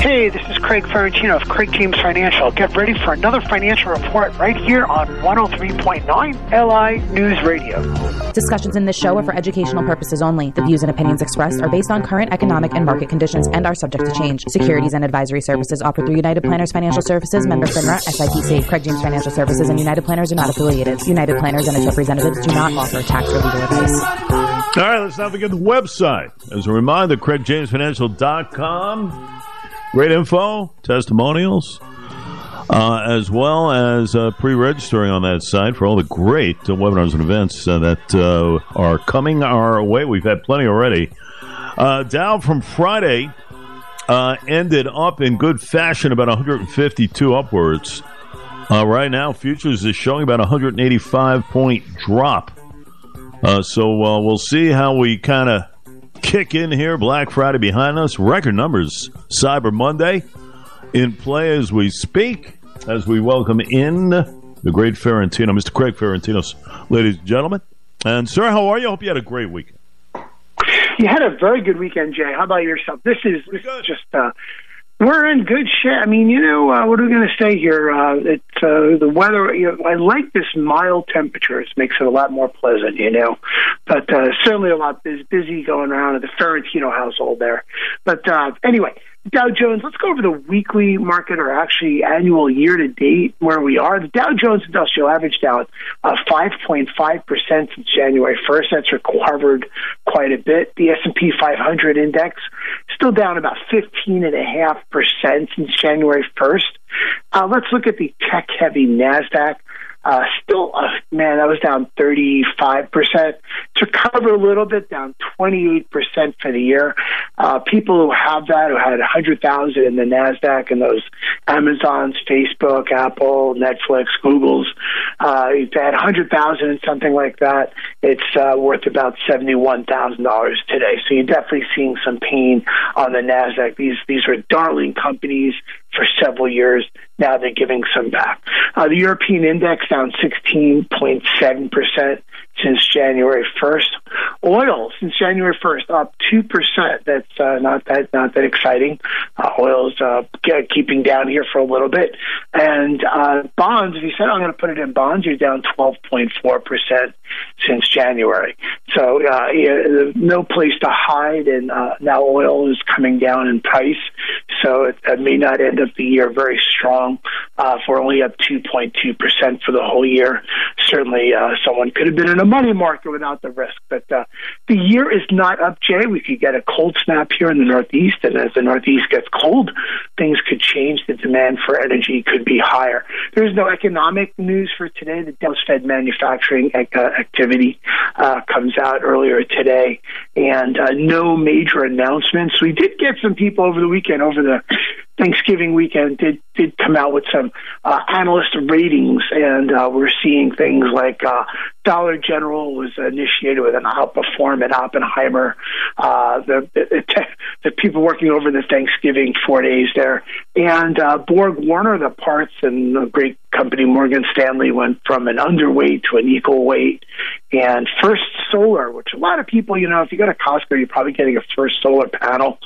Hey, this is Craig Ferrantino of Craig James Financial. Get ready for another financial report right here on 103.9 LI News Radio. Discussions in this show are for educational purposes only. The views and opinions expressed are based on current economic and market conditions and are subject to change. Securities and advisory services offered through United Planners Financial Services, member FINRA, SIPC. Craig James Financial Services and United Planners are not affiliated. United Planners and its representatives do not offer tax or legal advice. All right, let's now begin the website. As a reminder, CraigJamesFinancial.com. Great info, testimonials, uh, as well as uh, pre-registering on that site for all the great uh, webinars and events uh, that uh, are coming our way. We've had plenty already. Uh, Dow from Friday ended up in good fashion, about 152 upwards. right now, futures is showing about 185 point drop. so we'll see how we kind of kick in here. Black Friday behind us. Record numbers. Cyber Monday in play as we speak. As we welcome in the great Ferrantino, Mr. Craig Ferrantinos, ladies and gentlemen. And sir, how are you? I hope you had a great weekend. You had a very good weekend, Jay. How about yourself? This is, this is just uh, we're in good shape. I mean, you know, uh, what are we going to say here? Uh, it's uh, the weather. You know, I like this mild temperature. It makes it a lot more pleasant, you know. But uh, certainly a lot is busy going around at the Ferrantino household there. But uh, anyway, Dow Jones, let's go over the weekly market or actually annual year to date where we are. The Dow Jones Industrial Average down uh, 5.5% since January 1st. That's recovered quite a bit. The S&P 500 index still down about 15.5% since January 1st. Uh, let's look at the tech heavy NASDAQ. Uh, still, uh, man, that was down 35%. To cover a little bit, down 28% for the year. Uh, people who have that, who had 100,000 in the NASDAQ and those Amazons, Facebook, Apple, Netflix, Google's, uh, if they had 100,000 in something like that, it's uh, worth about $71,000 today. So you're definitely seeing some pain on the NASDAQ. These, these are darling companies for several years. Now they're giving some back. Uh, the European index down 16.7% since January 1st. Oil since January 1st up 2%. That's uh, not that not that exciting. Uh, oil's uh, keeping down here for a little bit. And uh, bonds, if you said I'm going to put it in bonds, you're down 12.4% since January. So uh, yeah, no place to hide, and uh, now oil is coming down in price. So it, it may not end up the year very strong. Uh, if we're only up 2.2% for the whole year, certainly uh, someone could have been in a money market without the risk. But uh, the year is not up, Jay. We could get a cold snap here in the Northeast, and as the Northeast gets cold, things could change. The demand for energy could be higher. There's no economic news for today. The Dallas Fed manufacturing uh, activity uh, comes out earlier today, and uh, no major announcements. We did get some people over the weekend, over the Thanksgiving weekend did did come out with some uh, analyst ratings, and uh, we're seeing things like uh, Dollar General was initiated with an outperform at Oppenheimer. Uh, the, the, the people working over the Thanksgiving four days there, and uh, BorgWarner, the parts and the great company Morgan Stanley went from an underweight to an equal weight, and First Solar, which a lot of people, you know, if you go to Costco, you're probably getting a First Solar panel.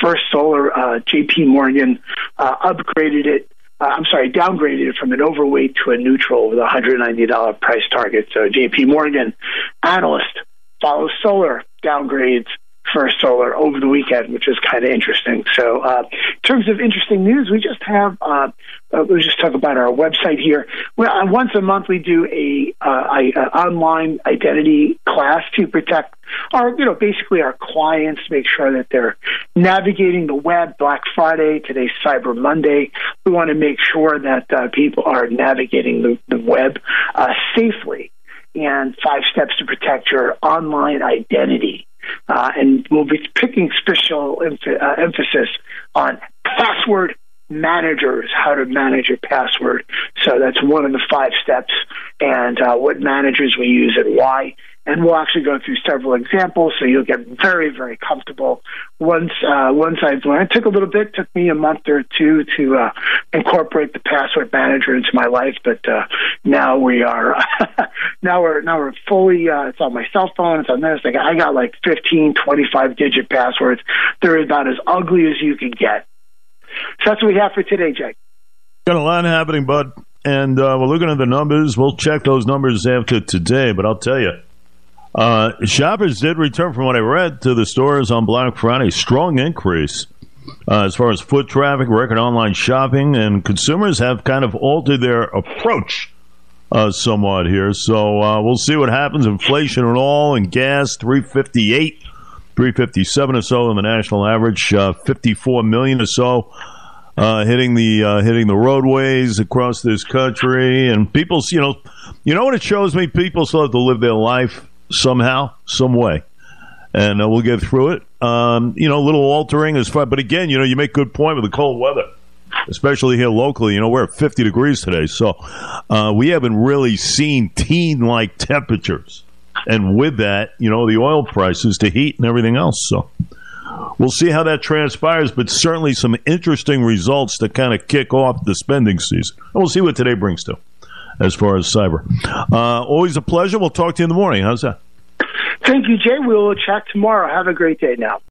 First Solar, uh, J.P. Morgan uh, upgraded it. Uh, I'm sorry, downgraded from an overweight to a neutral with a $190 price target. So J.P. Morgan analyst follows Solar downgrades First Solar over the weekend, which is kind of interesting. So, uh, in terms of interesting news, we just have uh, uh, we'll just talk about our website here. Well, uh, once a month we do a, uh, a, a online identity class to protect our, you know, basically our clients, make sure that they're navigating the web. Black Friday, today's Cyber Monday. We want to make sure that uh, people are navigating the, the web uh, safely. And five steps to protect your online identity. Uh, and we'll be picking special uh, emphasis on password managers how to manage your password. So that's one of the five steps, and uh, what managers we use and why. And we'll actually go through several examples, so you'll get very, very comfortable. Once, uh, once I've learned, it took a little bit, took me a month or two to uh, incorporate the password manager into my life, but uh, now we are, now we're now we're fully. Uh, it's on my cell phone. It's on this. Like I got like 15, 25 digit passwords. They're about as ugly as you could get. So that's what we have for today, jake Got a lot happening, bud. And uh, we're looking at the numbers. We'll check those numbers after today, but I'll tell you. Uh, shoppers did return, from what I read, to the stores on Black Friday. Strong increase uh, as far as foot traffic, record online shopping, and consumers have kind of altered their approach uh, somewhat here. So uh, we'll see what happens. Inflation and all, and gas three fifty eight, three fifty seven or so in the national average, uh, fifty four million or so. Uh, hitting the uh, hitting the roadways across this country, and people, you know, you know what it shows me. People still have to live their life somehow, some way, and uh, we'll get through it. Um, you know, a little altering is fine, but again, you know, you make good point with the cold weather especially here locally. You know, we're at 50 degrees today, so uh, we haven't really seen teen like temperatures. And with that, you know, the oil prices, the heat, and everything else. So we'll see how that transpires, but certainly some interesting results to kind of kick off the spending season. And we'll see what today brings to as far as cyber. Uh, always a pleasure. We'll talk to you in the morning. How's that? Thank you, Jay. We will chat tomorrow. Have a great day now.